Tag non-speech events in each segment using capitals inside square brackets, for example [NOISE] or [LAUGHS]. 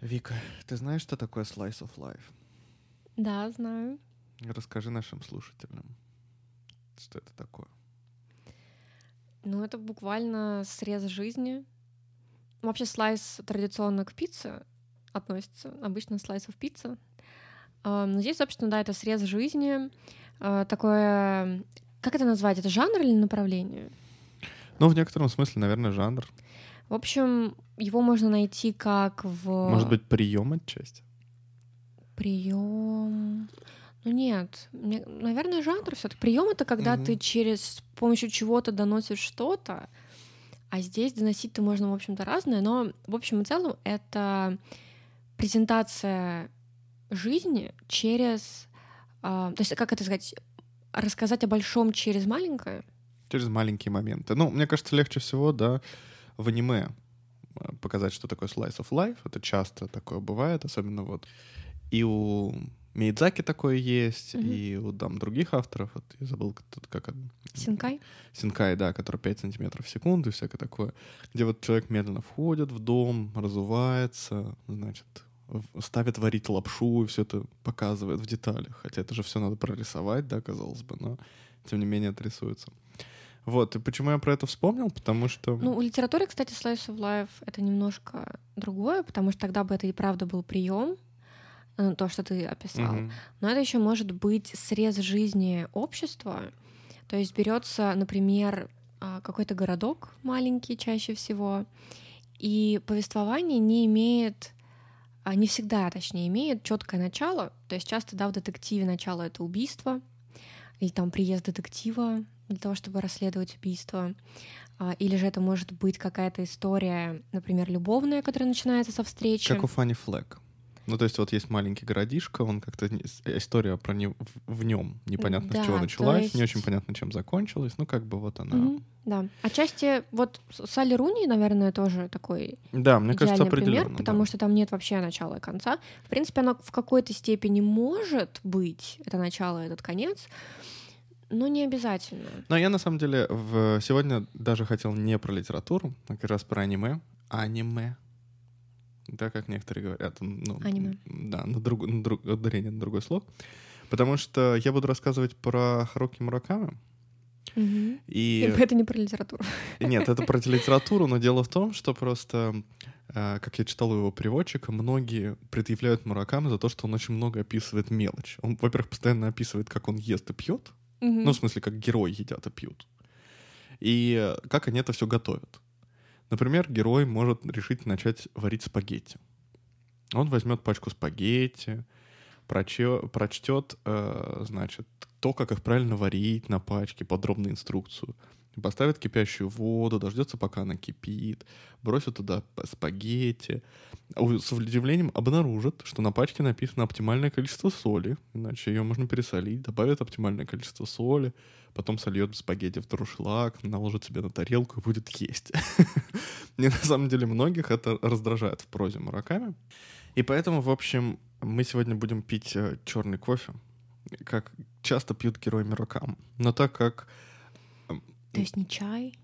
Вика, ты знаешь, что такое slice of life? Да, знаю. Расскажи нашим слушателям, что это такое. Ну, это буквально срез жизни. Вообще слайс традиционно к пицце относится. Обычно слайсов пицца. Но здесь, собственно, да, это срез жизни. а, Такое... Как это назвать? Это жанр или направление? Ну, в некотором смысле, наверное, жанр. В общем, его можно найти как в... Может быть, прием отчасти. Прием. Ну нет, мне- наверное, жанр все-таки. Прием это когда Мгм. ты через с помощью чего-то доносишь что-то, а здесь доносить-то можно, в общем-то, разное, но в общем и целом это презентация жизни через, а, то есть как это сказать, рассказать о большом через маленькое. Через маленькие моменты. Ну, мне кажется, легче всего, да, в аниме э, показать, что такое slice of life. Это часто такое бывает, особенно вот и у Мейдзаки такое есть, Мгм. и у там других авторов. Вот я забыл, как... он- Синкай. Синкай, да, который 5 сантиметров в секунду и всякое такое. Где вот человек медленно входит в дом, разувается, значит, ставит варить лапшу и все это показывает в деталях. Хотя это же все надо прорисовать, да, казалось бы, но тем не менее это рисуется. Вот, и почему я про это вспомнил? Потому что... Ну, у литературы, кстати, slice of life это немножко другое, потому что тогда бы это и правда был прием, э, то, что ты описал. Мгм. Но это еще может быть срез жизни общества. То есть берется, например, а, какой-то городок маленький чаще всего, и повествование не имеет, а, не всегда, точнее, имеет четкое начало. То есть часто, да, в детективе начало это убийство, или там приезд детектива для того, чтобы расследовать убийство. А, Или же это может быть какая-то история, например, любовная, которая начинается со встречи. Как у Фанни Флэк. Ну, то есть вот есть маленький городишко, он как-то... не- с- История про не, в нем непонятно Да, с чего началась, не есть- очень понятно, чем закончилась. Ну, как бы вот она... Мгм, да. Отчасти вот Салли Руни, наверное, тоже такой Да, мне кажется, идеальный пример, определенно. потому да. что там нет вообще начала и конца. В принципе, оно в какой-то степени может быть, это начало, этот конец, но не обязательно. Но я на самом деле в... сегодня даже хотел не про литературу, а как раз про аниме. Аниме. Да, как некоторые говорят. Ну, Аниме. Да, на, друг... на друг... ударение на другой слог. Потому что я буду рассказывать про Харуки Мураками. Мгм. И... [LAUGHS] Это не про литературу. [LAUGHS] Нет, это про [LAUGHS] литературу, но дело в том, что просто, э, как я читал у его переводчика, многие предъявляют Мураками за то, что он очень много описывает мелочь. Он, во-первых, постоянно описывает, как он ест и пьет, Мгм. ну, в смысле, как герои едят и пьют. И э, как они это все готовят. Например, герой может решить начать варить спагетти. Он возьмет пачку спагетти, проче- прочтет, э, значит, то, как их правильно варить на пачке, подробную инструкцию. Поставит кипящую воду, дождется, пока она кипит, бросит туда спагетти. А С удивлением обнаружит, что на пачке написано оптимальное количество соли, иначе ее можно пересолить, добавит оптимальное количество соли, потом сольет спагетти в друшлаг, наложит себе на тарелку и будет есть. [LAUGHS] И на самом деле многих это раздражает в прозе Мураками. И поэтому, в общем, мы сегодня будем пить черный кофе, как часто пьют герои Мураками. Но так как... То есть не чай?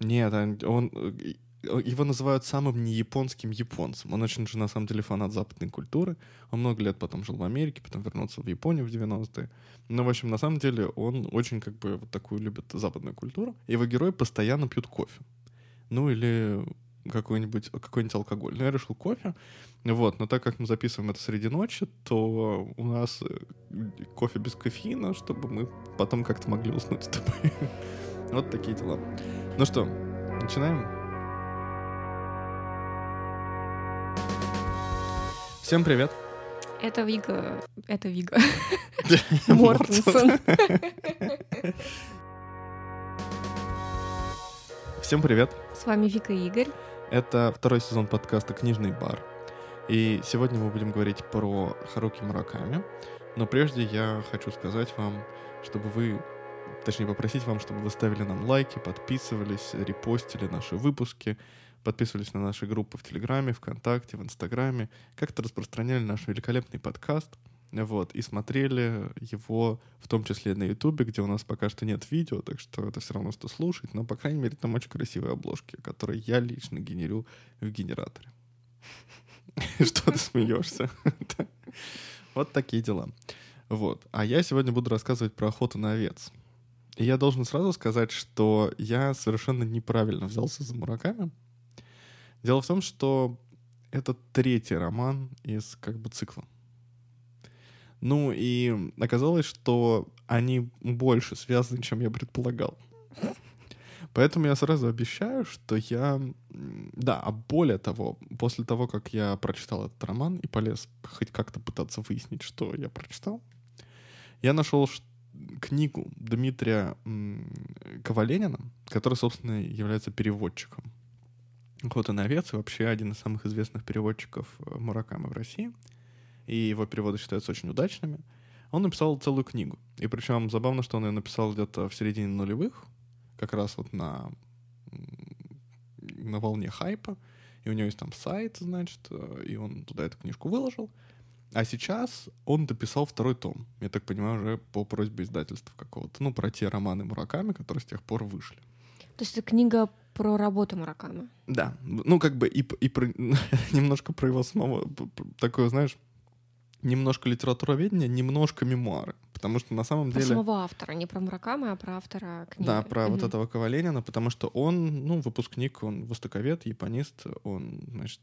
Нет, он, э, его называют самым неяпонским японцем. Он очень же, на самом деле, фанат западной культуры. Он много лет потом жил в Америке, потом вернулся в Японию в 90-е. Но, в общем, на самом деле, он очень, как бы, вот такую любит западную культуру. Его герои постоянно пьют кофе. Ну, или какой-нибудь какой алкоголь. Но я решил кофе. Вот, но так как мы записываем это среди ночи, то у нас э, кофе без кофеина, чтобы мы потом как-то могли уснуть с тобой. [LAUGHS] Вот такие дела. Ну что, начинаем? Всем привет. Это Вига... Это Вига. [LAUGHS] Мортенсон. Всем привет. С вами Вика и Игорь. Это второй сезон подкаста «Книжный бар». И сегодня мы будем говорить про Харуки Мураками. Но прежде я хочу сказать вам, чтобы вы, точнее попросить вам, чтобы вы ставили нам лайки, подписывались, репостили наши выпуски, подписывались на наши группы в Телеграме, ВКонтакте, в Инстаграме, как-то распространяли наш великолепный подкаст, вот, и смотрели его в том числе на Ютубе, где у нас пока что нет видео, так что это все равно что слушать, но, по крайней мере, там очень красивые обложки, которые я лично генерю в генераторе. [LAUGHS] Что ты смеешься? [LAUGHS] Вот такие дела. Вот. А я сегодня буду рассказывать про охоту на овец. Я должен сразу сказать, что я совершенно неправильно взялся за Мураками. Дело в том, что это третий роман из как бы цикла. Ну и оказалось, что они больше связаны, чем я предполагал. Поэтому я сразу обещаю, что я... Да, а более того, после того, как я прочитал этот роман и полез хоть как-то пытаться выяснить, что я прочитал, я нашел книгу Дмитрия Коваленина, который, собственно, является переводчиком «Охота на овец» вообще один из самых известных переводчиков э, Муракамы в России. И его переводы считаются очень удачными. Он написал целую книгу. И причем забавно, что он ее написал где-то в середине нулевых, как раз вот на, на волне хайпа. И у него есть там сайт, значит, э, и он туда эту книжку выложил. А сейчас он дописал второй том. Я так понимаю, уже по просьбе издательства какого-то. Ну, про те романы Мураками, которые с тех пор вышли. То есть это книга про работу Мураками? Да. Ну, как бы и, и про, [LAUGHS] немножко про его самого... Такое, знаешь, немножко литературоведения, немножко мемуары. Потому что на самом про деле... самого автора, не про Мураками, а про автора книги. Да, про угу. вот этого Коваленина, потому что он, ну, выпускник, он востоковед, японист, он, значит,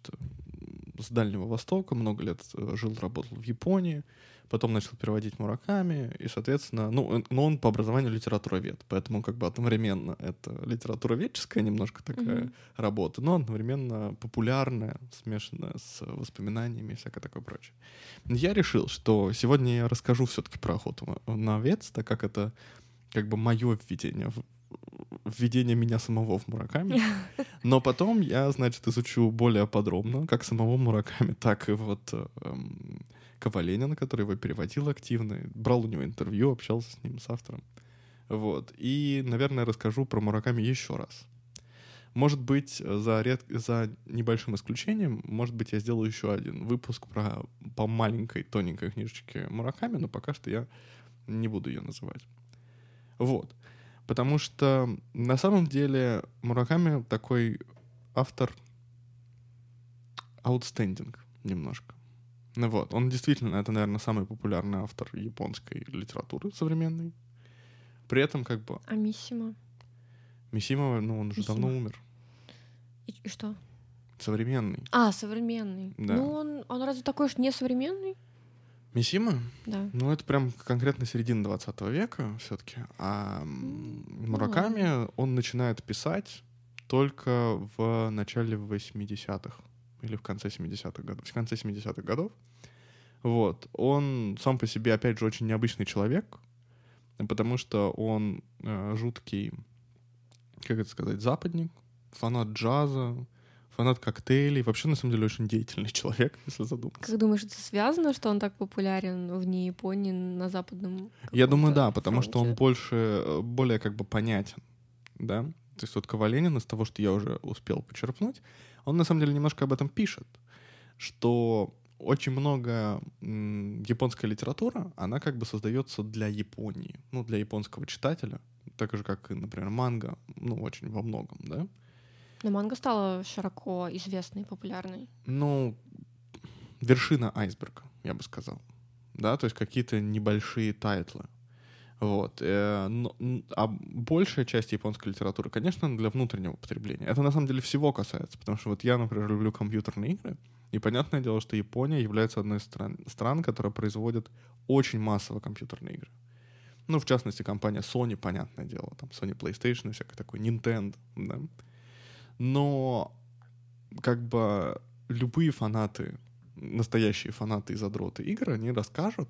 с Дальнего Востока, много лет э, жил, работал в Японии, потом начал переводить Мураками, и, соответственно, ну, но он по образованию литературовед, поэтому как бы одновременно это литературоведческая немножко такая mm-hmm. работа, но одновременно популярная, смешанная с воспоминаниями и всякое такое прочее. Я решил, что сегодня я расскажу все-таки про охоту на овец, так как это как бы мое введение в, введение меня самого в Мураками. [LAUGHS] Но потом я, значит, изучу более подробно, как самого Мураками, так и вот эм, Коваленина, который его переводил активно, брал у него интервью, общался с ним, с автором. Вот. И, наверное, расскажу про Мураками еще раз. Может быть, за, ред... за небольшим исключением, может быть, я сделаю еще один выпуск про по маленькой, тоненькой книжечке Мураками, но пока что я не буду ее называть. Вот. Потому что на самом деле Мураками такой автор outstanding немножко. Ну вот, он действительно, это, наверное, самый популярный автор японской литературы современной. При этом как бы... А Миссима? Миссима, ну, он уже Миссима. давно умер. И, и что? Современный. А, современный. Да. Ну, он, он разве такой уж не современный? Мисима? Да. Ну, это прям конкретно середина 20 века все-таки. А Мураками, ну, он начинает писать только в начале 80-х или в конце 70-х годов. В конце 70-х годов. Вот. Он сам по себе, опять же, очень необычный человек, потому что он э, жуткий, как это сказать, западник, фанат джаза, фанат коктейлей, вообще, на самом деле, очень деятельный [LAUGHS] человек, если задуматься. Как думаешь, это связано, что он так популярен вне Японии на западном Я думаю, да, потому фронте? что он больше, э, более как бы понятен, да. То есть вот Коваленин из того, что я уже успел почерпнуть, он на самом деле немножко об этом пишет, что очень много японская литература, она как бы создается для Японии, ну, для японского читателя, так же, как например, манга, ну, очень во многом, да. Но манга стала широко известной, популярной. Ну, вершина айсберга, я бы сказал. Да, то есть какие-то небольшие тайтлы. Вот. Э, а большая часть японской литературы, конечно, для внутреннего потребления. Это на самом деле всего касается, потому что вот я, например, люблю компьютерные игры, и понятное дело, что Япония является одной из стран, стран которая производит очень массово компьютерные игры. Ну, в частности, компания Sony, понятное дело, там Sony PlayStation и всякое такое, Nintendo, да но как бы любые фанаты, настоящие фанаты и задроты игр, они расскажут,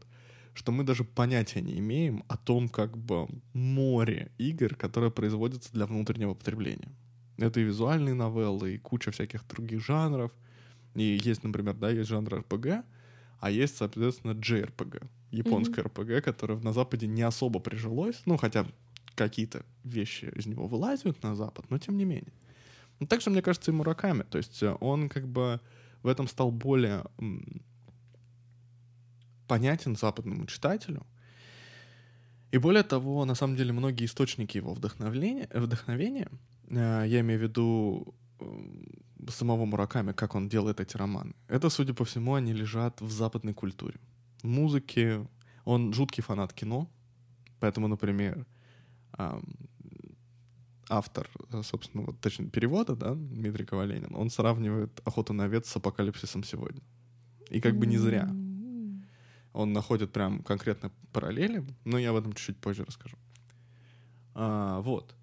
что мы даже понятия не имеем о том, как бы море игр, которые производятся для внутреннего потребления. Это и визуальные новеллы, и куча всяких других жанров. И есть, например, да, есть жанр RPG, а есть, соответственно, JRPG, японское mm-hmm. RPG, которое на Западе не особо прижилось, ну, хотя какие-то вещи из него вылазят на Запад, но тем не менее. Ну, также, мне кажется, и Мураками. То есть э, он как бы в этом стал более понятен западному читателю. И более того, на самом деле, многие источники его вдохновения, вдохновения э, я имею в виду самого Мураками, как он делает эти романы. Это, судя по всему, они лежат в западной культуре. В музыке. Он жуткий фанат кино. Поэтому, например, автор, э, собственно, вот, точнее, перевода, да, Дмитрий Коваленин, он сравнивает «Охоту на овец» с «Апокалипсисом сегодня». И как бы не зря. Он находит прям конкретно параллели, но я об этом чуть-чуть позже расскажу. А, вот.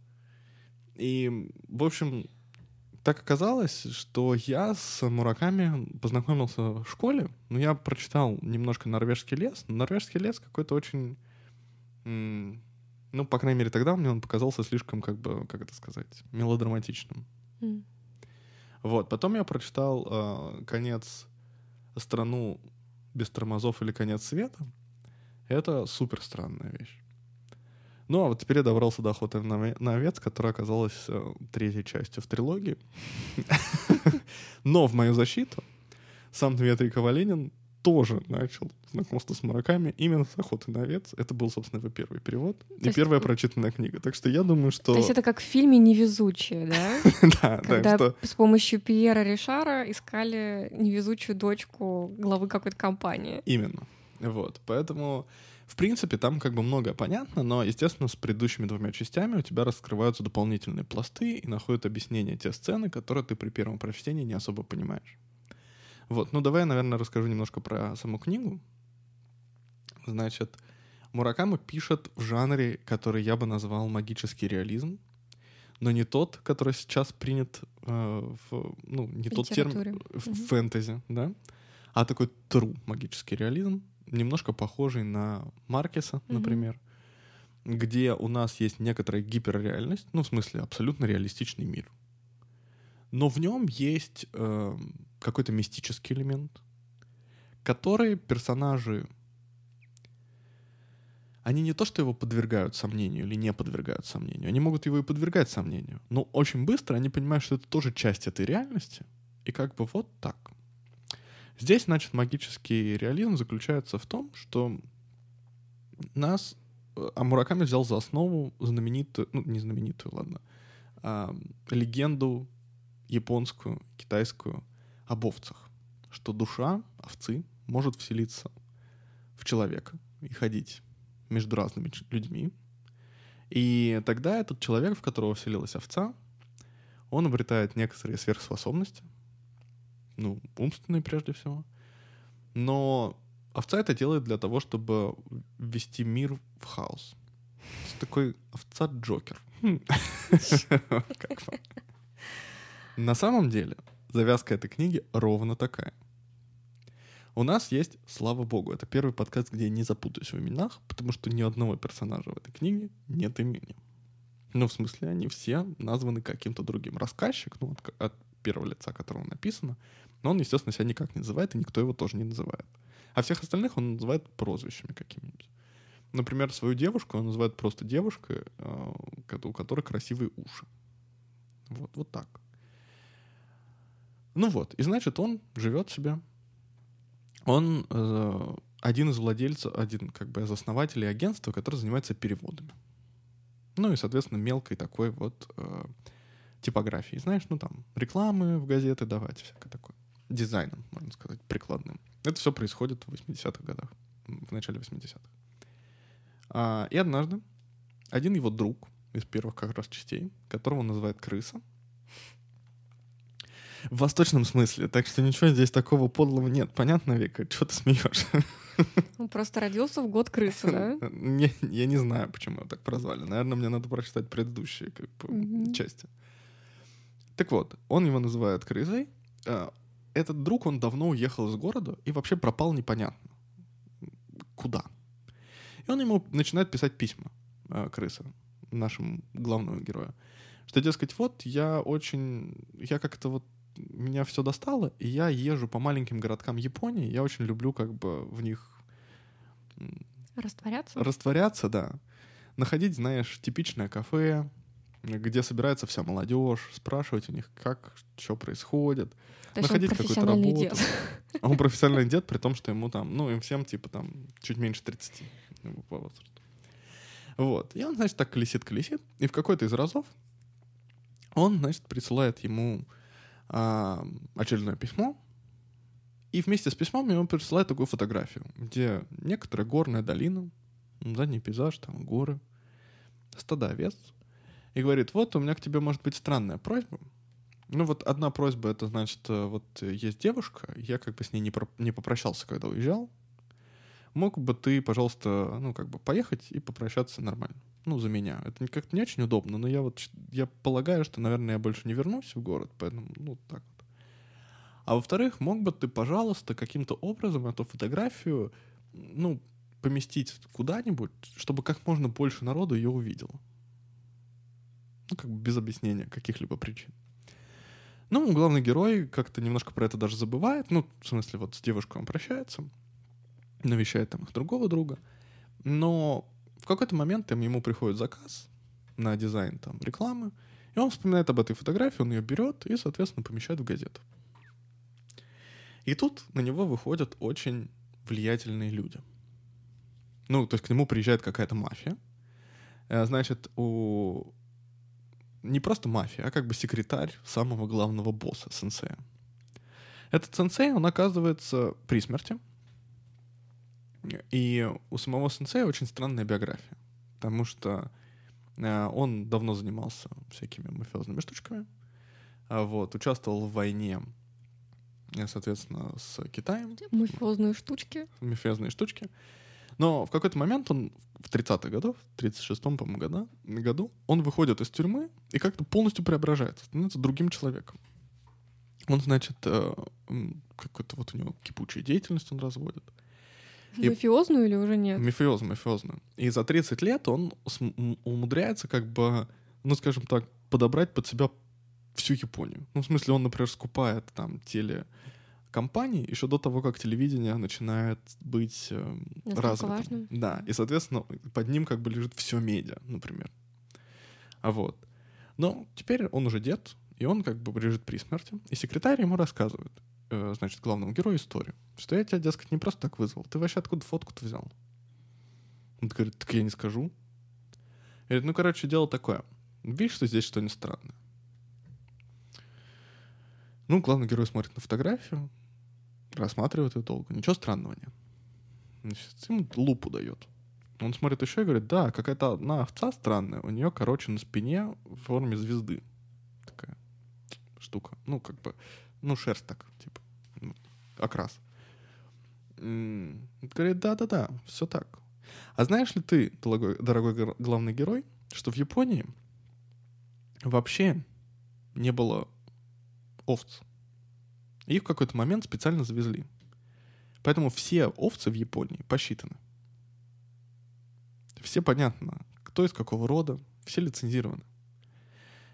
И, в общем, так оказалось, что я с Мураками познакомился в школе. Ну, я прочитал немножко «Норвежский лес». «Норвежский лес» какой-то очень... Ну, по крайней мере, тогда мне он показался слишком, как бы, как это сказать, мелодраматичным. Mm. Вот. Потом я прочитал э, «Конец страну без тормозов» или «Конец света». Это супер странная вещь. Ну, а вот теперь я добрался до охоты на, на овец, которая оказалась э, третьей частью в трилогии. [LAUGHS] Но в мою защиту сам Дмитрий Коваленин тоже начал знакомство с мараками именно с охоты на овец. Это был, собственно, его первый перевод То и первая прочитанная книга. Так что я думаю, что... То есть это как в фильме «Невезучие», да? [LAUGHS] Да, Когда с помощью Пьера Ришара искали невезучую дочку главы какой-то компании. Именно. Вот. Поэтому в принципе, там как бы многое понятно, но, естественно, с предыдущими двумя частями у тебя раскрываются дополнительные пласты и находят объяснение те сцены, которые ты при первом прочтении не особо понимаешь. Вот, ну давай я, наверное, расскажу немножко про саму книгу. Значит, Муракама пишет в жанре, который я бы назвал магический реализм, но не тот, который сейчас принят э, в, ну, не тот термин в угу. фэнтези, да, а такой true магический реализм, немножко похожий на Маркеса, mm-hmm. например, где у нас есть некоторая гиперреальность, ну, в смысле, абсолютно реалистичный мир. Но в нем есть э, какой-то мистический элемент, который персонажи они не то, что его подвергают сомнению или не подвергают сомнению, они могут его и подвергать сомнению, но очень быстро они понимают, что это тоже часть этой реальности, и как бы вот так. Здесь, значит, магический реализм заключается в том, что нас а Мураками взял за основу знаменитую, ну, не знаменитую, ладно, а, легенду японскую, китайскую об овцах, что душа овцы может вселиться в человека и ходить между разными людьми. И тогда этот человек, в которого вселилась овца, он обретает некоторые сверхспособности, ну, умственный прежде всего. Но овца это делает для того, чтобы ввести мир в хаос. Это такой овца-джокер. [LAUGHS] На самом деле, завязка этой книги ровно такая. У нас есть, слава богу, это первый подкаст, где я не запутаюсь в именах, потому что ни одного персонажа в этой книге нет имени. Ну, в смысле, они все названы каким-то другим. Рассказчик, ну, от, от первого лица, которого написано, но он, естественно, себя никак не называет, и никто его тоже не называет. А всех остальных он называет прозвищами какими-нибудь. Например, свою девушку он называет просто девушкой, э, у которой красивые уши. Вот, вот так. Ну вот, и значит, он живет себе. Он э, один из владельцев, один как бы из основателей агентства, которое занимается переводами. Ну и, соответственно, мелкой такой вот э, типографии. Знаешь, ну там рекламы в газеты давать, всякое такое. Дизайном, можно сказать, прикладным. Это все происходит в 80-х годах, в начале 80-х. А, и однажды один его друг из первых как раз частей, которого он называет крыса, в восточном смысле, так что ничего здесь такого подлого нет. Понятно, Вика? Чего ты смеешь? Он [LAUGHS] просто родился в год крысы, да? [LAUGHS] Не, я не знаю, почему его так прозвали. Наверное, мне надо прочитать предыдущие как бы, mm-hmm. части. Так вот, он его называет крысой. А, этот друг, он давно уехал из города и вообще пропал непонятно. Куда? И он ему начинает писать письма, а, крыса, нашему главному герою. Что, дескать, вот я очень... Я как-то вот меня все достало, и я езжу по маленьким городкам Японии. Я очень люблю как бы в них... Растворяться? Растворяться, да. Находить, знаешь, типичное кафе, где собирается вся молодежь, спрашивать у них, как, что происходит, То находить какую-то работу. Дед. А он профессиональный дед, при том, что ему там, ну, им всем типа там чуть меньше 30 по возрасту. Вот. И он, значит, так колесит-колесит, и в какой-то из разов он, значит, присылает ему а, очередное письмо, и вместе с письмом ему присылает такую фотографию, где некоторая горная долина, задний пейзаж, там горы, стада овец, и говорит, вот у меня к тебе может быть странная просьба. Ну вот одна просьба, это значит, э, вот есть девушка, я как бы с ней не, про, не попрощался, когда уезжал. Мог бы ты, пожалуйста, ну как бы поехать и попрощаться нормально. Ну, за меня. Это как-то не очень удобно, но я вот, я полагаю, что, наверное, я больше не вернусь в город, поэтому, ну, так вот. А во-вторых, мог бы ты, пожалуйста, каким-то образом эту фотографию, ну, поместить куда-нибудь, чтобы как можно больше народу ее увидело. Ну, как бы без объяснения каких-либо причин. Ну, главный герой как-то немножко про это даже забывает. Ну, в смысле, вот с девушкой он прощается, навещает там их другого друга. Но в какой-то момент там ему приходит заказ на дизайн там рекламы, и он вспоминает об этой фотографии, он ее берет и, соответственно, помещает в газету. И тут на него выходят очень влиятельные люди. Ну, то есть к нему приезжает какая-то мафия. Э, значит, у не просто мафия, а как бы секретарь самого главного босса, сенсея. Этот сенсей, он оказывается при смерти. И у самого сенсея очень странная биография. Потому что э, он давно занимался всякими мафиозными штучками. А вот, участвовал в войне, э, соответственно, с Китаем. Мафиозные штучки. Мафиозные штучки. Но в какой-то момент он в 30-х годах, в 36-м, по-моему, году, году, он выходит из тюрьмы и как-то полностью преображается, становится другим человеком. Он, значит, э, какой-то вот у него кипучая деятельность он разводит. И мафиозную или уже нет? Мафиозную, мафиозную. И за 30 лет он умудряется как бы, ну, скажем так, подобрать под себя всю Японию. Ну, в смысле, он, например, скупает там теле компаний еще до того, как телевидение начинает быть э, развитым. Важным. Да, и, соответственно, под ним как бы лежит все медиа, например. А вот. Но теперь он уже дед, и он как бы лежит при смерти, и секретарь ему рассказывает, э, значит, главному герою историю, что я тебя, дескать, не просто так вызвал, ты вообще откуда фотку-то взял? Он говорит, так я не скажу. Говорит, ну, короче, дело такое. Видишь, что здесь что-нибудь странное? Ну, главный герой смотрит на фотографию, рассматривает ее долго. Ничего странного нет. Значит, ему лупу дает. Он смотрит еще и говорит, да, какая-то одна овца странная, у нее, короче, на спине в форме звезды. Такая штука. Ну, как бы, ну, шерсть так, типа, ну, окрас. Говорит, да-да-да, все так. А знаешь ли ты, дорогой, дорогой главный герой, что в Японии вообще не было овц? Их в какой-то момент специально завезли. Поэтому все овцы в Японии посчитаны. Все понятно, кто из какого рода, все лицензированы.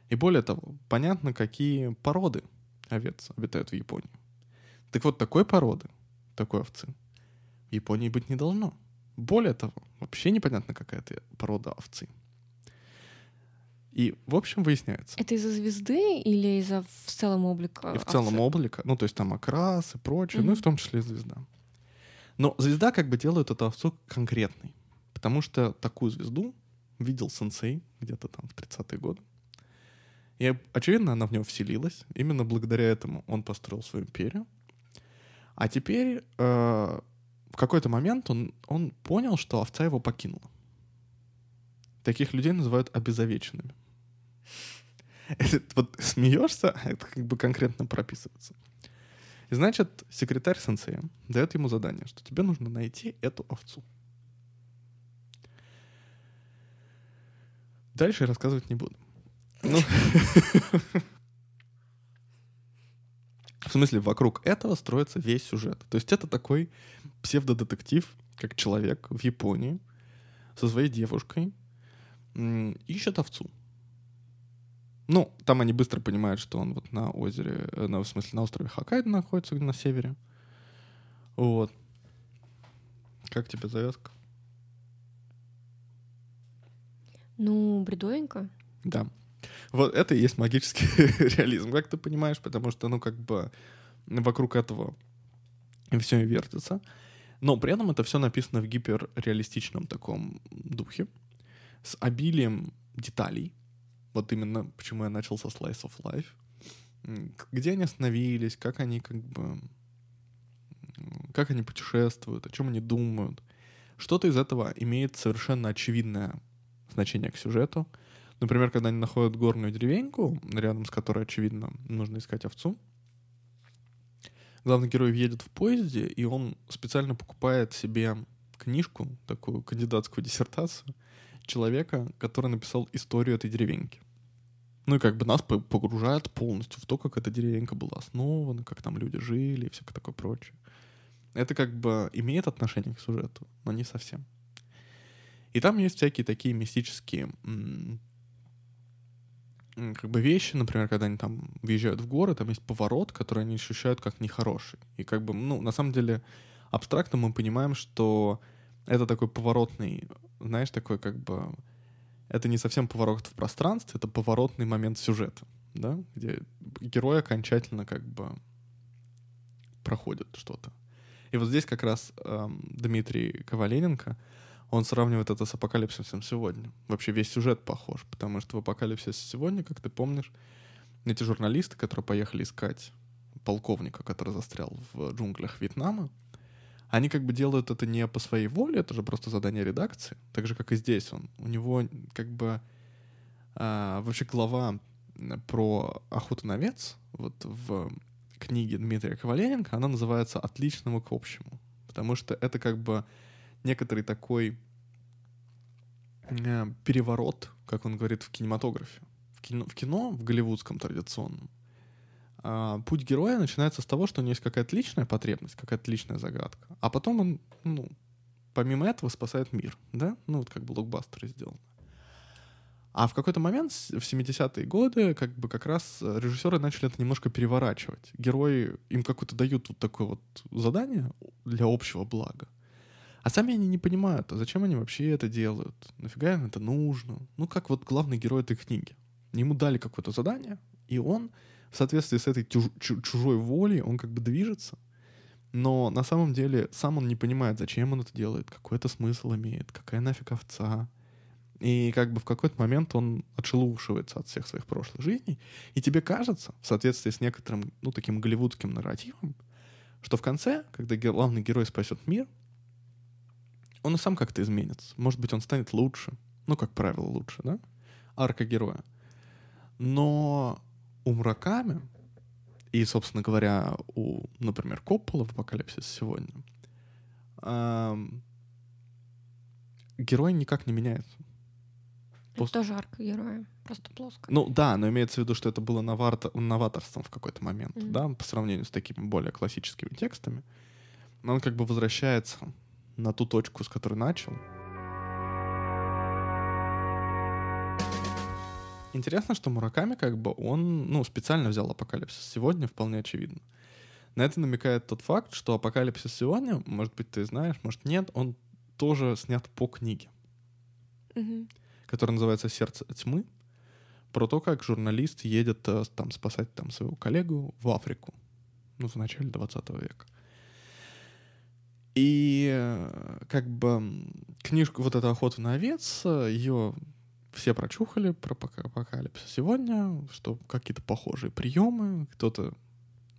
И более того, понятно, какие породы овец обитают в Японии. Так вот, такой породы, такой овцы, в Японии быть не должно. Более того, вообще непонятно, какая это порода овцы. И, в общем, выясняется. Это из-за звезды или из-за в целом облика? И в целом овцы? облика. Ну, то есть там окрас и прочее, mm-hmm. ну и в том числе звезда. Но звезда как бы делает эту овцу конкретной. Потому что такую звезду видел сенсей где-то там в 30-е годы. И, очевидно, она в него вселилась. Именно благодаря этому он построил свою империю. А теперь э, в какой-то момент он, он понял, что овца его покинула. Таких людей называют обезовеченными. Это, вот смеешься, а это как бы конкретно прописывается. И значит, секретарь сенсея дает ему задание, что тебе нужно найти эту овцу. Дальше я рассказывать не буду. Ну, [LAUGHS] в смысле, вокруг этого строится весь сюжет. То есть это такой псевдодетектив, как человек в Японии со своей девушкой ищет овцу. Ну, там они быстро понимают, что он вот на озере, э, на, в смысле, на острове Хоккайдо находится, на севере. Вот. Как тебе завязка? Ну, бредовенько. Да. Вот это и есть магический [LAUGHS] реализм, как ты понимаешь, потому что, ну, как бы вокруг этого все вертится. Но при этом это все написано в гиперреалистичном таком духе, с обилием деталей, вот именно почему я начал со Slice of Life. где они остановились, как они как бы как они путешествуют, о чем они думают. Что-то из этого имеет совершенно очевидное значение к сюжету. Например, когда они находят горную деревеньку, рядом с которой, очевидно, нужно искать овцу, главный герой едет в поезде, и он специально покупает себе книжку, такую кандидатскую диссертацию, человека, который написал историю этой деревеньки. Ну и как бы нас погружает полностью в то, как эта деревенька была основана, как там люди жили и всякое такое прочее. Это как бы имеет отношение к сюжету, но не совсем. И там есть всякие такие мистические как бы вещи, например, когда они там въезжают в горы, там есть поворот, который они ощущают как нехороший. И как бы, ну, на самом деле, абстрактно мы понимаем, что это такой поворотный, знаешь, такой как бы... Это не совсем поворот в пространстве, это поворотный момент сюжета, да, где герой окончательно как бы проходит что-то. И вот здесь как раз эм, Дмитрий Ковалененко, он сравнивает это с апокалипсисом сегодня. Вообще весь сюжет похож, потому что в апокалипсисе сегодня, как ты помнишь, эти журналисты, которые поехали искать полковника, который застрял в джунглях Вьетнама, они как бы делают это не по своей воле, это же просто задание редакции, так же, как и здесь он. У него как бы а, вообще глава про охоту на овец вот в книге Дмитрия Ковалененко, она называется «Отличному к общему», потому что это как бы некоторый такой э, переворот, как он говорит, в кинематографе. В кино, в, кино, в голливудском традиционном, э, путь героя начинается с того, что у него есть какая-то личная потребность, какая-то личная загадка, а потом он, ну, помимо этого спасает мир, да? Ну, вот как блокбастеры сделаны. А в какой-то момент, в 70-е годы, как бы как раз режиссеры начали это немножко переворачивать. Герои им какое-то дают вот такое вот задание для общего блага. А сами они не понимают, а зачем они вообще это делают? Нафига им это нужно? Ну, как вот главный герой этой книги. Ему дали какое-то задание, и он в соответствии с этой чуж- чужой волей, он как бы движется. Но на самом деле сам он не понимает, зачем он это делает, какой это смысл имеет, какая нафиг овца. И как бы в какой-то момент он отшелушивается от всех своих прошлых жизней. И тебе кажется, в соответствии с некоторым, ну, таким голливудским нарративом, что в конце, когда главный герой спасет мир, он и сам как-то изменится. Может быть, он станет лучше. Ну, как правило, лучше, да? Арка героя. Но у Мураками и, собственно говоря, у, например, Коппола в «Апокалипсис сегодня» эм, герой никак не меняется. Это тоже арка героя, просто плоско. Ну да, но имеется в виду, что это было новарто, новаторством в какой-то момент, mm-hmm. да, по сравнению с такими более классическими текстами. Но он как бы возвращается на ту точку, с которой начал. Интересно, что Мураками как бы он, ну, специально взял апокалипсис сегодня, вполне очевидно. На это намекает тот факт, что апокалипсис сегодня, может быть, ты знаешь, может нет, он тоже снят по книге, угу. которая называется «Сердце тьмы», про то, как журналист едет э, там спасать там своего коллегу в Африку, ну, в начале 20 века. И э, как бы книжку вот эта охота на овец, ее все прочухали про апокалипсис сегодня, что какие-то похожие приемы, кто-то,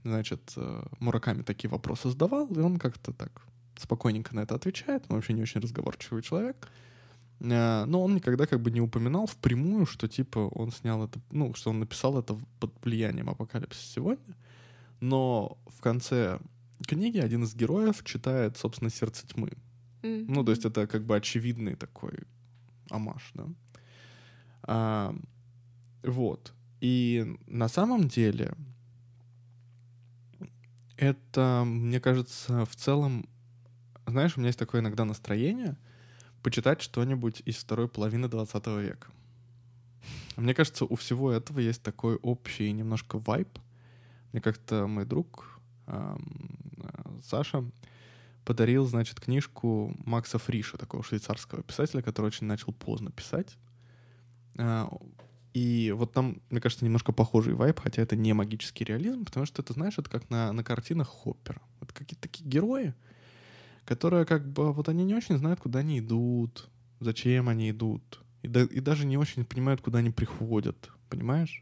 значит, э, Мураками такие вопросы задавал, и он как-то так спокойненько на это отвечает, он вообще не очень разговорчивый человек. Э, но он никогда как бы не упоминал впрямую, что типа он снял это, ну, что он написал это под влиянием апокалипсиса сегодня. Но в конце книги один из героев читает, собственно, «Сердце тьмы». Mm-hmm. Ну, то есть это как бы очевидный такой амаш, да. А, вот. И на самом деле это, мне кажется, в целом, знаешь, у меня есть такое иногда настроение почитать что-нибудь из второй половины 20 века. Мне кажется, у всего этого есть такой общий немножко вайб. Мне как-то мой друг Саша подарил, значит, книжку Макса Фриша, такого швейцарского писателя, который очень начал поздно писать. А, и вот там, мне кажется, немножко похожий вайб, хотя это не магический реализм, потому что это, знаешь, это как на, на картинах Хоппера. Это какие-то такие герои, которые как бы вот они не очень знают, куда они идут, зачем они идут, и, да, и даже не очень понимают, куда они приходят. понимаешь?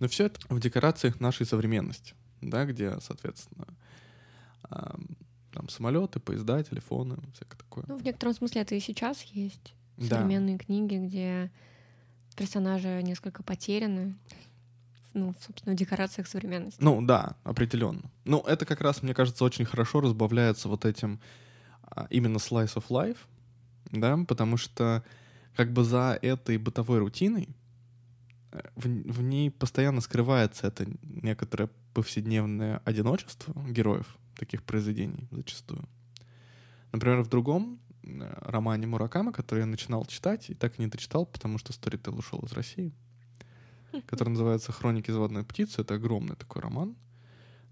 Но все это в декорациях нашей современности, да, где, соответственно, там самолеты, поезда, телефоны, всякое такое. Ну, в некотором смысле это и сейчас есть. Да. Современные книги, где персонажи несколько потеряны. Ну, собственно, в декорациях современности. Ну да, определенно. Ну, это как раз, мне кажется, очень хорошо разбавляется вот этим а, именно slice of life, да, потому что как бы за этой бытовой рутиной э, в, в ней постоянно скрывается это некоторое повседневное одиночество героев таких произведений зачастую. Например, в другом э, романе Муракама, который я начинал читать и так и не дочитал, потому что Storytel ушел из России, который называется «Хроники заводной птицы». Это огромный такой роман.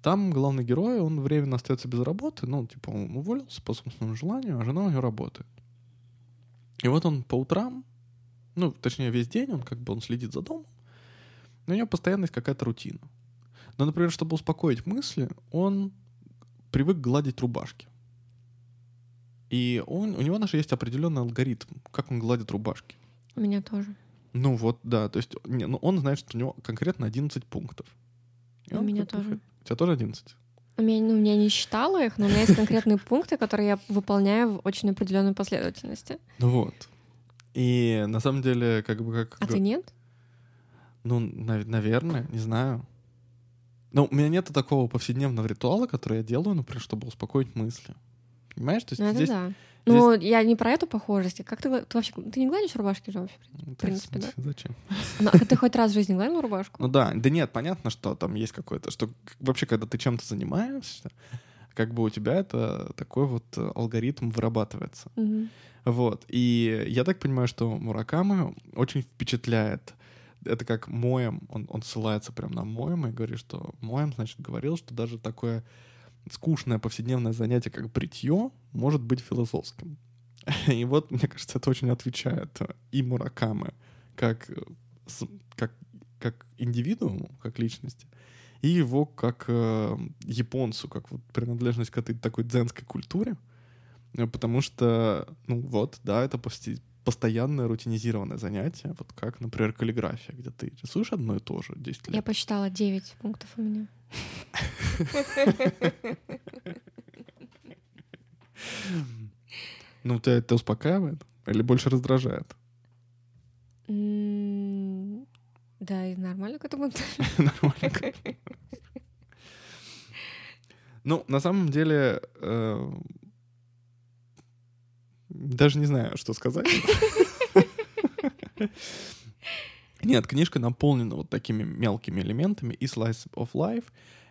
Там главный герой, он временно остается без работы, ну, типа, он уволился по собственному желанию, а жена у него работает. И вот он по утрам, ну, точнее, весь день он как бы он следит за домом, но у него постоянно есть какая-то рутина. Но, например, чтобы успокоить мысли, он привык гладить рубашки. И он, у него даже есть определенный алгоритм, как он гладит рубашки. У меня тоже. Ну вот, да, то есть не, ну, он знает, что у него конкретно 11 пунктов. И У меня тоже. У тебя тоже 11? У меня, ну, я не считала их, но у меня есть конкретные пункты, которые я выполняю в очень определенной последовательности. Ну вот. И на самом деле, как бы как... А ты нет? Ну, нав- наверное, не знаю. Ну, у меня нет такого повседневного ритуала, который я делаю, например, чтобы успокоить мысли. Понимаешь? То есть Ну, это здесь... да. Ну, я не про эту похожесть. Как ты, ты вообще... Ты не гладишь рубашки же вообще? Ну, принципе, да. [LAUGHS] Зачем? Ну, а ты хоть раз в жизни гладил рубашку? Ну да, да нет, понятно, что там есть какое-то, что вообще, когда ты чем-то занимаешься, как бы у тебя это такой вот э, алгоритм вырабатывается. Мгм. Вот. И я так понимаю, что Муракама очень впечатляет. Это как Моем, он, он ссылается прям на Моема и говорит, что Моем, значит, говорил, что даже такое скучное повседневное занятие, как бритье, может быть философским. [LAUGHS] И вот, мне кажется, это очень отвечает и Муракамы как, э, как, как индивидууму, как личности, и его как э, японцу, как вот принадлежность к этой такой дзенской культуре, Э, Потому что, ну вот, да, это пости- постоянное рутинизированное занятие, вот как, например, каллиграфия, где ты рисуешь одно и то же 10 лет. Я посчитала 9 пунктов у меня. [LAUGHS] Ну, тебя это успокаивает или больше раздражает? Да, и нормально к этому. [LAUGHS] Нормально. Ну, на самом деле, э, даже не знаю, что сказать. Нет, книжка наполнена вот такими мелкими элементами и slice of life,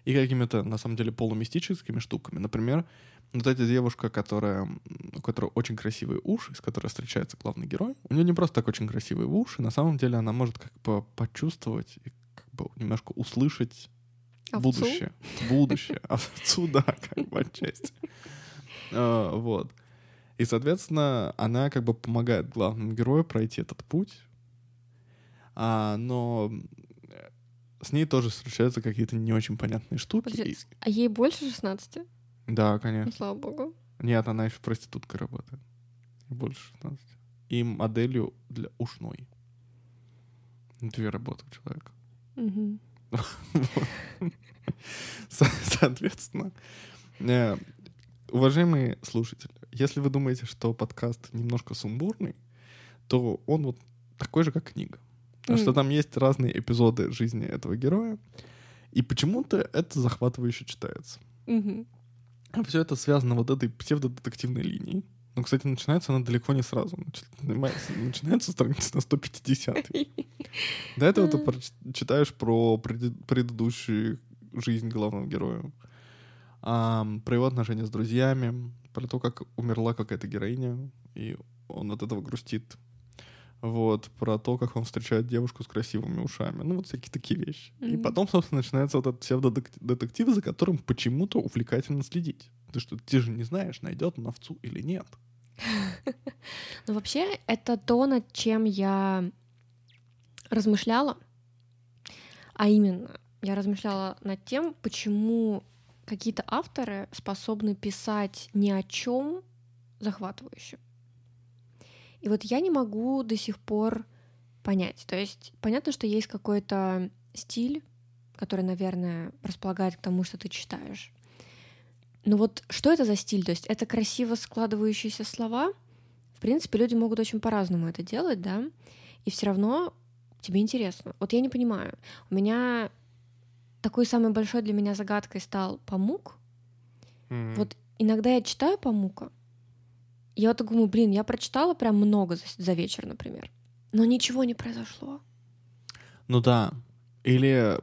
и какими-то, на самом деле, полумистическими штуками. Например, вот эта девушка, которая, у которой очень красивые уши, с которой встречается главный герой, у нее не просто так очень красивые уши, на самом деле она может как бы почувствовать и как бы немножко услышать Овцу? будущее. Будущее. Овцу, да, как бы отчасти. А, Вот. И, соответственно, она как бы помогает главному герою пройти этот путь. А, но с ней тоже встречаются какие-то не очень понятные штуки. Подожди, А ей больше 16? Да, Ну, конечно. слава богу. Нет, она еще проституткой работает. Больше 16. И моделью для ушной. Две работы у человека. [LAUGHS] Со- Соответственно, э, уважаемые слушатели, если вы думаете, что подкаст немножко сумбурный, то он вот такой же, как книга. Потому что там есть разные эпизоды жизни этого героя, и почему-то это захватывающе читается. Мгм. Все это связано вот этой псевдодетективной линией. Ну, кстати, начинается она далеко не сразу. Начинается страница на 150. [LAUGHS] До этого ты читаешь про предыдущую жизнь главного героя, про его отношения с друзьями, про то, как умерла какая-то героиня, и он от этого грустит. Вот, про то, как он встречает девушку с красивыми ушами. Ну, вот всякие такие вещи. И Мгм. потом, собственно, начинается вот этот псевдодетектив, за которым почему-то увлекательно следить. Ты что, ты же не знаешь, найдет он овцу или нет. [LAUGHS] Ну, вообще, это то, над чем я размышляла. А именно, я размышляла над тем, почему какие-то авторы способны писать ни о чем захватывающе. И вот я не могу до сих пор понять. То есть понятно, что есть какой-то стиль, который, наверное, располагает к тому, что ты читаешь. Но вот что это за стиль? То есть это красиво складывающиеся слова. В принципе, люди могут очень по-разному это делать, да, и все равно тебе интересно. Вот я не понимаю. У меня такой самой большой для меня загадкой стал Памук. Mm-hmm. Вот иногда я читаю Памука, я вот думаю, блин, я прочитала прям много за, за вечер, например, но ничего не произошло. Ну да. Или...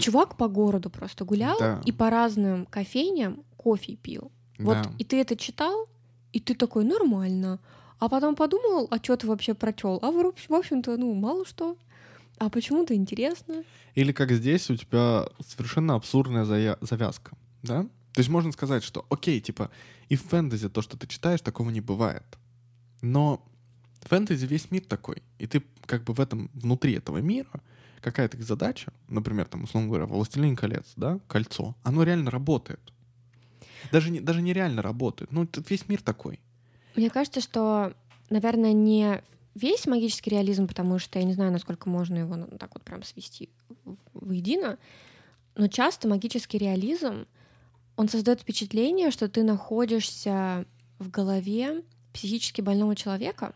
Чувак по городу просто гулял да. и по разным кофейням кофе пил. Да. Вот и ты это читал, и ты такой, нормально. А потом подумал, а что ты вообще прочел? А в общем-то, ну, мало что. А почему-то интересно. Или как здесь у тебя совершенно абсурдная завязка, да? То есть можно сказать, что окей, типа, и в фэнтези то, что ты читаешь, такого не бывает. Но фэнтези весь мир такой. И ты как бы в этом, внутри этого мира, какая-то их задача, например, там, условно говоря, «Властелин колец», да, «Кольцо», оно реально работает. Даже, не, даже нереально работает. Ну, весь мир такой. Мне кажется, что, наверное, не весь магический реализм, потому что я не знаю, насколько можно его ну, так вот прям свести воедино, но часто магический реализм — он создает впечатление, что ты находишься в голове психически больного человека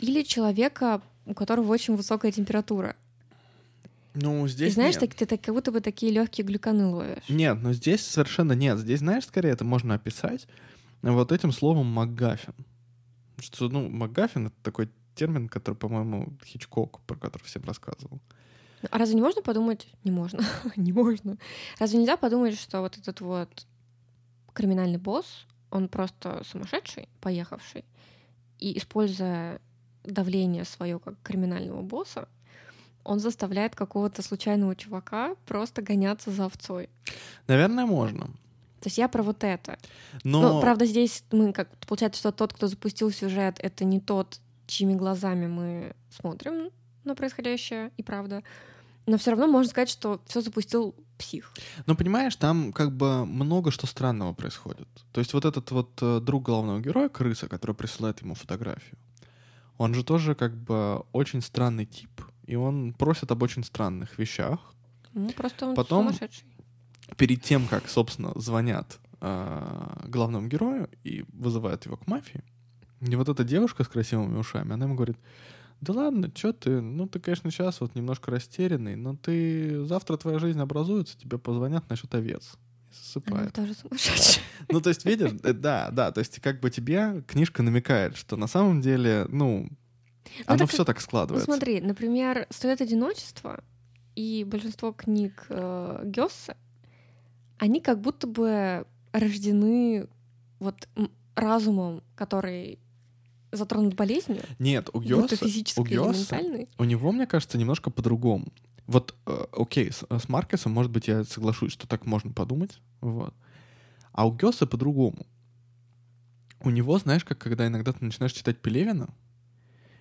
или человека, у которого очень высокая температура. Ну, здесь И знаешь, нет. Так, ты так, как будто бы такие легкие глюканы ловишь. Нет, но здесь совершенно нет. Здесь, знаешь, скорее это можно описать вот этим словом «макгаффин». Что, ну, «макгаффин» — это такой термин, который, по-моему, Хичкок, про который всем рассказывал. А разве не можно подумать? Не можно. [LAUGHS] не можно. Разве нельзя подумать, что вот этот вот криминальный босс, он просто сумасшедший, поехавший, и используя давление свое как криминального босса, он заставляет какого-то случайного чувака просто гоняться за овцой. Наверное, можно. То есть я про вот это. Но... Но правда, здесь мы как получается, что тот, кто запустил сюжет, это не тот, чьими глазами мы смотрим на происходящее, и правда. Но все равно можно сказать, что все запустил псих. Ну, понимаешь, там как бы много что странного происходит. То есть вот этот вот э, друг главного героя, крыса, который присылает ему фотографию, он же тоже как бы очень странный тип, и он просит об очень странных вещах. Ну, просто он Потом, сумасшедший. перед тем, как, собственно, звонят э, главному герою и вызывают его к мафии, и вот эта девушка с красивыми ушами, она ему говорит, да ладно, что ты, ну ты, конечно, сейчас вот немножко растерянный, но ты, завтра твоя жизнь образуется, тебе позвонят насчет овец. Засыпает. тоже сумасшедший. [LAUGHS] Ну, то есть, видишь, э, да, да, то есть как бы тебе книжка намекает, что на самом деле, ну, ну оно так, все так складывается. Ну, смотри, например, «Стоит одиночество» и большинство книг э, Гёсса, они как будто бы рождены вот разумом, который затронут болезнью? Нет, у Гёса, у Гёса, у него, мне кажется, немножко по-другому. Вот, э, окей, с, с Маркесом, может быть, я соглашусь, что так можно подумать, вот. А у Гёса по-другому. У него, знаешь, как когда иногда ты начинаешь читать Пелевина,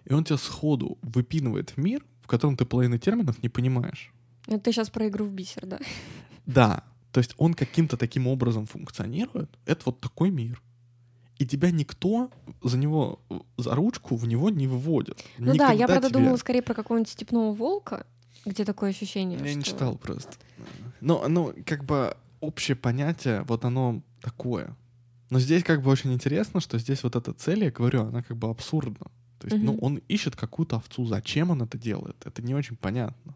и он тебя сходу выпинывает в мир, в котором ты половину терминов не понимаешь. Это ты сейчас про игру в бисер, да? Да. То есть он каким-то таким образом функционирует. Это вот такой мир и тебя никто за него, за ручку в него не выводит. Ну Никогда да, я правда тебя... думала скорее про какого-нибудь степного волка, где такое ощущение. Я что... не читал просто. Но, ну, как бы общее понятие, вот оно такое. Но здесь как бы очень интересно, что здесь вот эта цель, я говорю, она как бы абсурдна. То есть, угу. ну, он ищет какую-то овцу. Зачем он это делает? Это не очень понятно.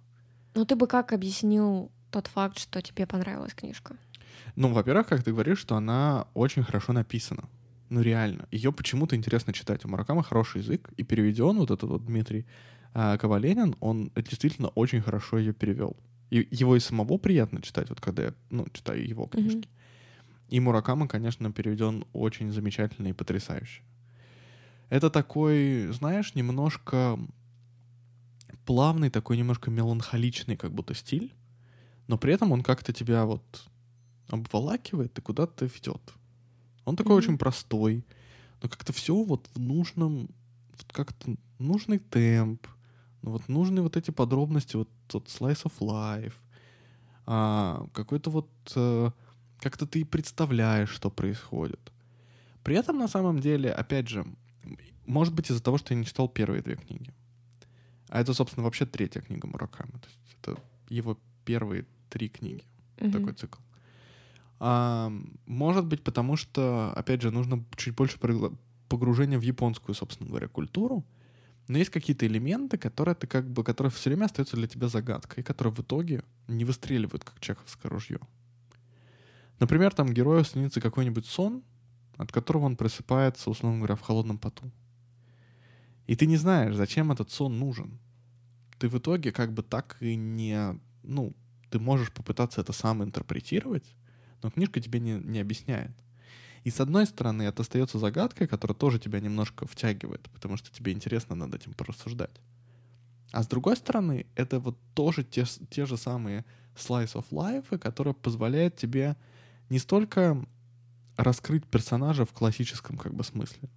Ну, ты бы как объяснил тот факт, что тебе понравилась книжка? Ну, во-первых, как ты говоришь, что она очень хорошо написана. Ну реально. Ее почему-то интересно читать. У Маракама хороший язык, и переведен вот этот вот Дмитрий э, Коваленин, он действительно очень хорошо ее перевел. И его и самого приятно читать, вот когда я ну, читаю его книжки. Mm-hmm. И Муракама, конечно, переведен очень замечательно и потрясающе. Это такой, знаешь, немножко плавный, такой немножко меланхоличный как будто стиль, но при этом он как-то тебя вот обволакивает и куда-то ведет. Он такой mm-hmm. очень простой, но как-то все вот в нужном, вот как-то нужный темп, ну вот нужны вот эти подробности, вот тот slice of life, а, какой-то вот а, как-то ты представляешь, что происходит. При этом на самом деле, опять же, может быть из-за того, что я не читал первые две книги. А это, собственно, вообще третья книга Мураками. То есть это его первые три книги, Мгм. такой цикл. А, может быть, потому что, опять же, нужно чуть больше погружения в японскую, собственно говоря, культуру. Но есть какие-то элементы, которые ты как бы, которые все время остаются для тебя загадкой, которые в итоге не выстреливают, как чеховское ружье. Например, там герою снится какой-нибудь сон, от которого он просыпается, условно говоря, в холодном поту. И ты не знаешь, зачем этот сон нужен. Ты в итоге как бы так и не... Ну, ты можешь попытаться это сам интерпретировать, но книжка тебе не, не объясняет. И с одной стороны, это остается загадкой, которая тоже тебя немножко втягивает, потому что тебе интересно над этим порассуждать. А с другой стороны, это вот тоже те, те же самые slice of life, которые позволяют тебе не столько раскрыть персонажа в классическом как бы смысле,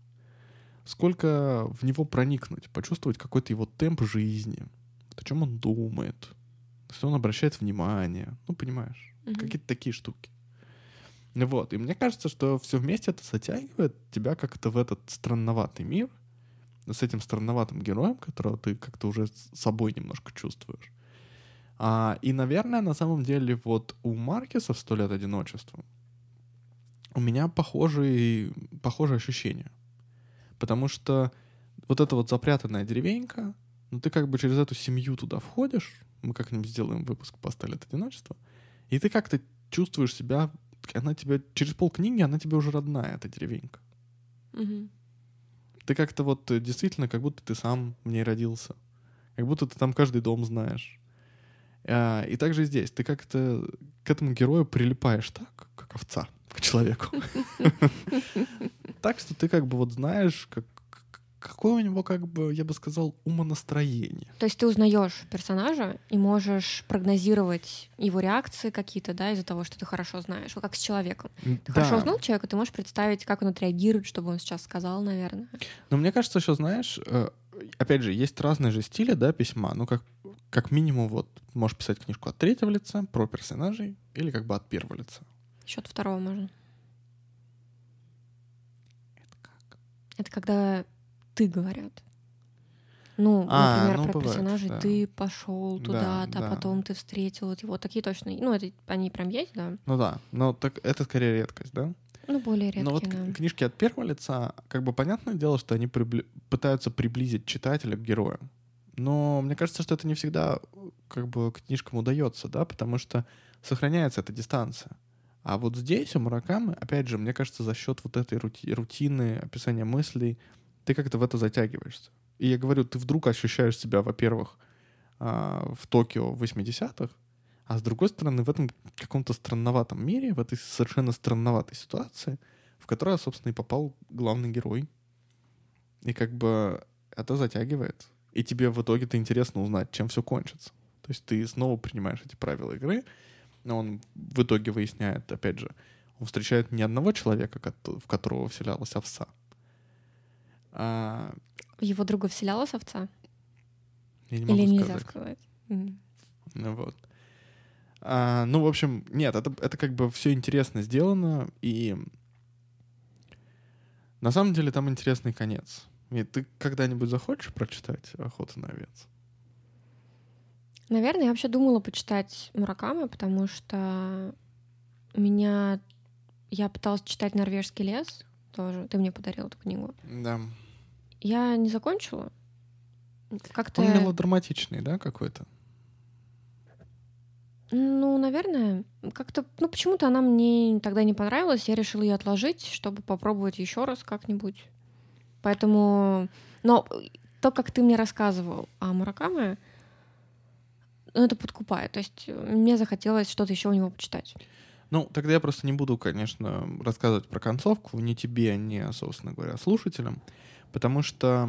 сколько в него проникнуть, почувствовать какой-то его темп жизни, о чем он думает, что он обращает внимание, ну, понимаешь, Мгм. какие-то такие штуки. Вот, и мне кажется, что все вместе это затягивает тебя как-то в этот странноватый мир, с этим странноватым героем, которого ты как-то уже с собой немножко чувствуешь. А, и, наверное, на самом деле вот у Маркеса в «Сто лет одиночества» у меня похожие, похожие ощущения. Потому что вот эта вот запрятанная деревенька, ну ты как бы через эту семью туда входишь, мы как-нибудь сделаем выпуск по «Сто лет одиночества», и ты как-то чувствуешь себя, она тебе, через полкниги она тебе уже родная, эта деревенька. Мгм. Ты как-то вот э, действительно, как будто ты сам в ней родился. Как будто ты там каждый дом знаешь. А, И также здесь. Ты как-то к этому герою прилипаешь так, как овца к человеку. [LAUGHS] Так что ты как бы вот знаешь, как какое у него, как бы, я бы сказал, умонастроение. То есть ты узнаешь персонажа и можешь прогнозировать его реакции какие-то, да, из-за того, что ты хорошо знаешь, как с человеком. Ты хорошо узнал человека, ты можешь представить, как он отреагирует, что бы он сейчас сказал, наверное. Но мне кажется, еще, знаешь, э, опять же, есть разные же стили, да, письма. Ну, как, как минимум, вот, можешь писать книжку от третьего лица, про персонажей, или как бы от первого лица. Счет второго можно. Это когда ты говорят. Ну, А, например, ну, про бывает, персонажей да. ты пошел Да, туда-то, да. а потом ты встретил вот его. Такие точно. Ну, это они прям есть, да? Ну да, но так это скорее редкость, да? Ну, более редкие, Но вот да. книжки от первого лица, как бы понятное дело, что они прибли- пытаются приблизить читателя к герою. Но мне кажется, что это не всегда как бы книжкам удается, да, потому что сохраняется эта дистанция. А вот здесь у Муракамы, опять же, мне кажется, за счет вот этой рути- рутины, описания мыслей, ты как-то в это затягиваешься. И я говорю, ты вдруг ощущаешь себя, во-первых, а, в Токио 80-х, а с другой стороны, в этом каком-то странноватом мире, в этой совершенно странноватой ситуации, в которую, собственно, и попал главный герой. И как бы это затягивает. И тебе в итоге-то интересно узнать, чем все кончится. То есть ты снова принимаешь эти правила игры, но он в итоге выясняет, опять же, он встречает не одного человека, в которого вселялась овца, а Его друга вселялась овца? я не могу Или нельзя сказать. сказать? Ну вот. А, ну, в общем, нет, это, это как бы все интересно сделано, и на самом деле там интересный конец. И ты когда-нибудь захочешь прочитать «Охоту на овец»? Наверное, я вообще думала почитать Муракамы, потому что у меня... Я пыталась читать «Норвежский лес» тоже. Ты мне подарил эту книгу. Да. Я не закончила. Как-то... Он мелодраматичный, да, какой-то? Ну, наверное, как-то, ну, почему-то она мне тогда не понравилась, я решила ее отложить, чтобы попробовать еще раз как-нибудь. Поэтому, но то, как ты мне рассказывал о Муракаме, ну, это подкупает. То есть мне захотелось что-то еще у него почитать. Ну, тогда я просто не буду, конечно, рассказывать про концовку ни тебе, ни, собственно говоря, слушателям, потому что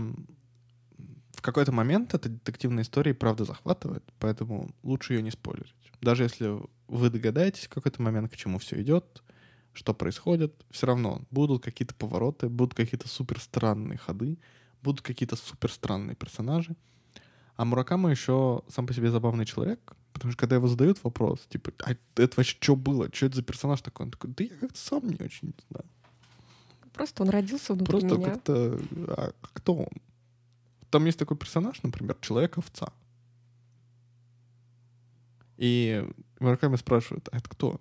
в какой-то момент эта детективная история и правда захватывает, поэтому лучше ее не спойлерить. Даже если вы догадаетесь в какой-то момент, к чему все идет, что происходит, все равно будут какие-то повороты, будут какие-то супер странные ходы, будут какие-то супер странные персонажи. А Муракама еще сам по себе забавный человек, потому что когда его задают вопрос, типа, а это вообще что было? Что это за персонаж такой? Он такой, да я как-то сам не очень знаю. Просто он родился внутри Просто меня. как-то... А кто он? там есть такой персонаж, например, человек-овца. И Мураками спрашивают, а это кто?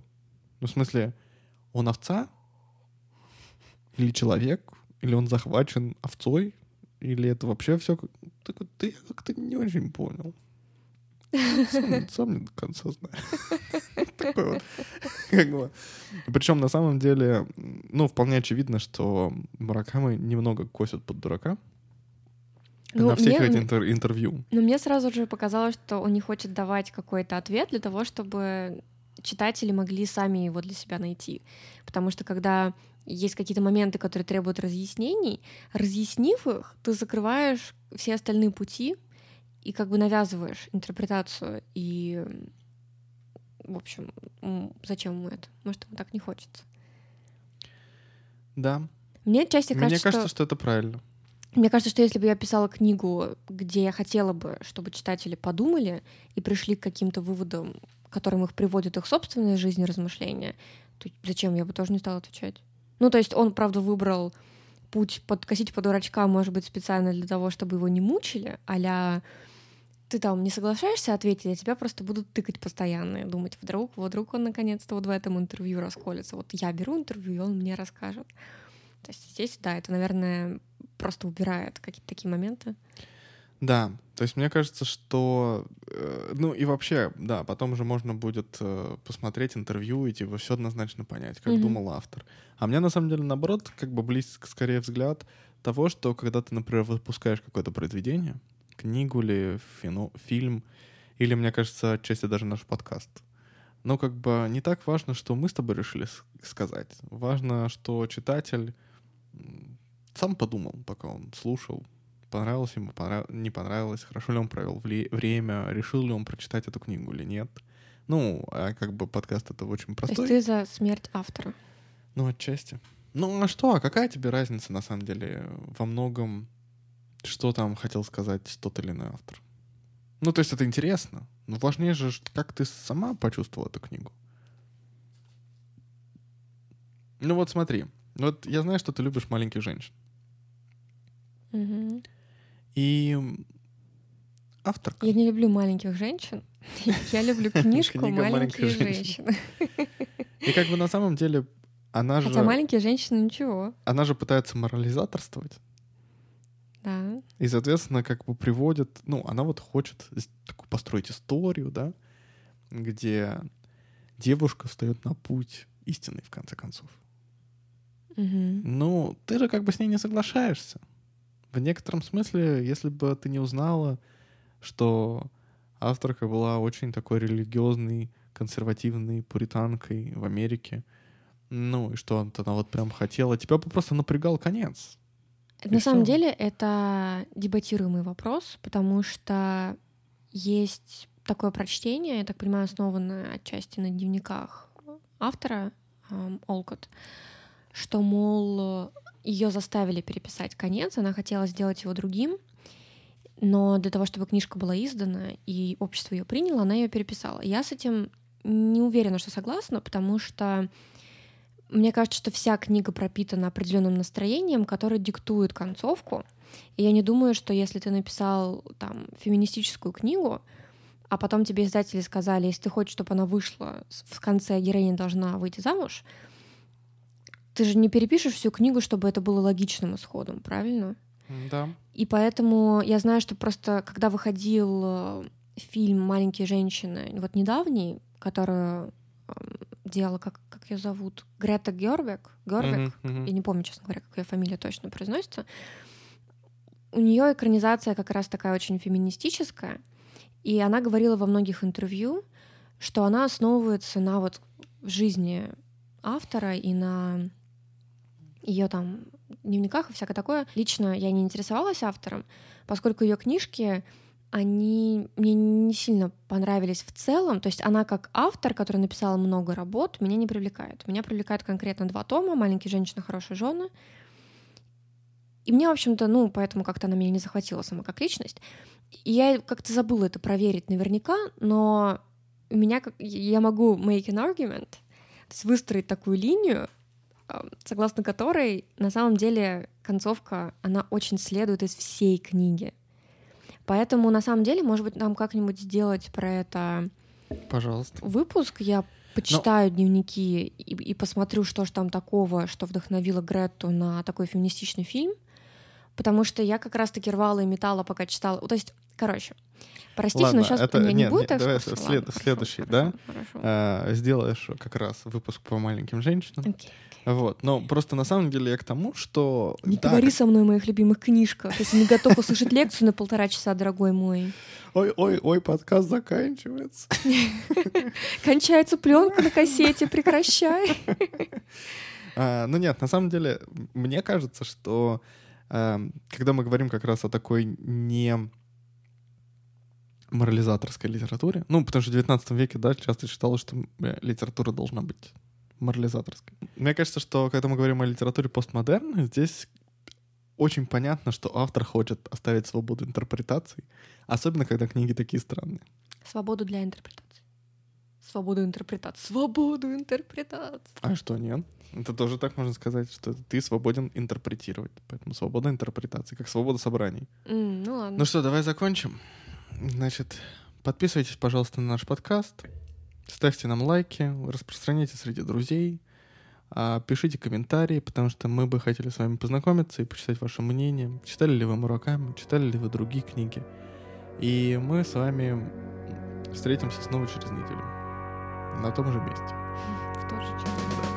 Ну, в смысле, он овца? Или человек? Или он захвачен овцой? Или это вообще все... Так вот, ты как-то не очень понял. Сам, [LAUGHS] сам не до конца знаю. [LAUGHS] Причем на самом деле, ну, вполне очевидно, что Муракамы немного косят под дурака. Ну, на всех мне- этих интер- интервью. Но мне сразу же показалось, что он не хочет давать какой-то ответ для того, чтобы читатели могли сами его для себя найти. Потому что когда есть какие-то моменты, которые требуют разъяснений, разъяснив их, ты закрываешь все остальные пути и как бы навязываешь интерпретацию. И, в общем, зачем ему это? Может, ему так не хочется. Да. Мне отчасти Мне кажется, кажется, что... что это правильно. Мне кажется, что если бы я писала книгу, где я хотела бы, чтобы читатели подумали и пришли к каким-то выводам, которым их приводят их собственная жизнь и размышления, то зачем я бы тоже не стала отвечать? Ну, то есть он, правда, выбрал путь подкосить под дурачка, может быть, специально для того, чтобы его не мучили, а ты там не соглашаешься ответить, а тебя просто будут тыкать постоянно и думать, вдруг, вот вдруг он наконец-то вот в этом интервью расколется. Вот я беру интервью, и он мне расскажет. То есть здесь, да, это, наверное, просто убирает какие-то такие моменты. Да, то есть мне кажется, что... э, ну и вообще, да, потом уже можно будет э, посмотреть интервью и типа все однозначно понять, как Мгм. думал автор. А мне на самом деле наоборот как бы близко скорее взгляд того, что когда ты, например, выпускаешь какое-то произведение, книгу или фино- фильм, или, мне кажется, отчасти даже наш подкаст, но как бы не так важно, что мы с тобой решили сказать. Важно, что читатель сам подумал, пока он слушал, понравилось ему, понрав- не понравилось, хорошо ли он провел вле- время, решил ли он прочитать эту книгу или нет. Ну, а как бы подкаст это очень То простой. есть ты за смерть автора. Ну, отчасти. Ну, а что? А какая тебе разница, на самом деле, во многом, что там хотел сказать тот или иной автор? Ну, то есть это интересно. Но важнее же, как ты сама почувствовала эту книгу. Ну вот смотри. Вот я знаю, что ты любишь маленьких женщин. Мгм. И м, авторка. Я не люблю маленьких женщин. Я люблю [LAUGHS] книжку «Маленькие женщины». И как бы на самом деле она же, Хотя маленькие женщины ничего. она же пытается морализаторствовать. Да. И, соответственно, как бы приводит, ну, она вот хочет такую построить историю, да, где девушка встает на путь истинный, в конце концов. Мгм. Ну, ты же как бы с ней не соглашаешься. В некотором смысле, если бы ты не узнала, что авторка была очень такой религиозной, консервативной пуританкой в Америке, ну, и что она вот прям хотела, тебя бы просто напрягал конец. На И самом деле это дебатируемый вопрос, потому что есть такое прочтение, я так понимаю, основанное отчасти на дневниках автора эм, Олкот, что, мол, ее заставили переписать конец, она хотела сделать его другим, но для того, чтобы книжка была издана и общество ее приняло, она ее переписала. Я с этим не уверена, что согласна, потому что мне кажется, что вся книга пропитана определенным настроением, которое диктует концовку. И я не думаю, что если ты написал там феминистическую книгу, а потом тебе издатели сказали, если ты хочешь, чтобы она вышла, в конце героиня должна выйти замуж, ты же не перепишешь всю книгу, чтобы это было логичным исходом, правильно? Да. И поэтому я знаю, что просто когда выходил э, фильм «Маленькие женщины», вот недавний, которую эм, делала, как, как ее зовут, Грета Гервик, Гервик, Мгм, мгм. я не помню, честно говоря, как ее фамилия точно произносится, у нее экранизация как раз такая очень феминистическая, и она говорила во многих интервью, что она основывается на вот жизни автора и на ее там дневниках и всякое такое. Лично я не интересовалась автором, поскольку ее книжки, они мне не сильно понравились в целом. То есть она как автор, который написала много работ, меня не привлекает. Меня привлекают конкретно два тома «Маленькие женщины, хорошие жены». И мне, в общем-то, ну, поэтому как-то она меня не захватила сама как личность. И я как-то забыла это проверить наверняка, но у меня как... я могу make an argument, то есть выстроить такую линию, а, согласно которой на самом деле концовка, она очень следует из всей книги. Поэтому, на самом деле, может быть, нам как-нибудь сделать про это Пожалуйста. выпуск. Я почитаю дневники и, и посмотрю, что же там такого, что вдохновило Гретту на такой феминистичный фильм. Потому что я как раз-таки рвала и металла, пока читала. То есть, короче, простите, Ладно, но сейчас это- у меня не нет, будет нет, давай след- Ладно, хорошо, следующий, хорошо, да? хорошо. А, сделаешь как раз выпуск по маленьким женщинам. Окей. Вот. Но просто на самом деле я к тому, что... Не да, говори со мной о моих любимых книжках, если не готов услышать лекцию на полтора часа, дорогой мой. Ой, ой, ой, подкаст заканчивается. [LAUGHS] Кончается пленка на кассете, прекращай. [LAUGHS] А, ну нет, на самом деле, мне кажется, что эм, когда мы говорим как раз о такой не морализаторской литературе, ну, потому что в 19 веке, да, часто считалось, что э, литература должна быть морализаторской. Мне кажется, что когда мы говорим о литературе постмодерна, здесь очень понятно, что автор хочет оставить свободу интерпретаций, особенно когда книги такие странные. Свободу для интерпретации. Свободу интерпретации. Свободу интерпретации. А что, нет? Это тоже так можно сказать, что ты свободен интерпретировать. Поэтому свобода интерпретации, как свобода собраний. М, ну ладно. Ну что, давай закончим. Значит, подписывайтесь, пожалуйста, на наш подкаст. Ставьте нам лайки, распространяйте среди друзей. а, Пишите комментарии, потому что мы бы хотели с вами познакомиться и почитать ваше мнение. Читали ли вы Мураками, читали ли вы другие книги. И мы с вами встретимся снова через неделю. На том же месте. В тот же час. Да.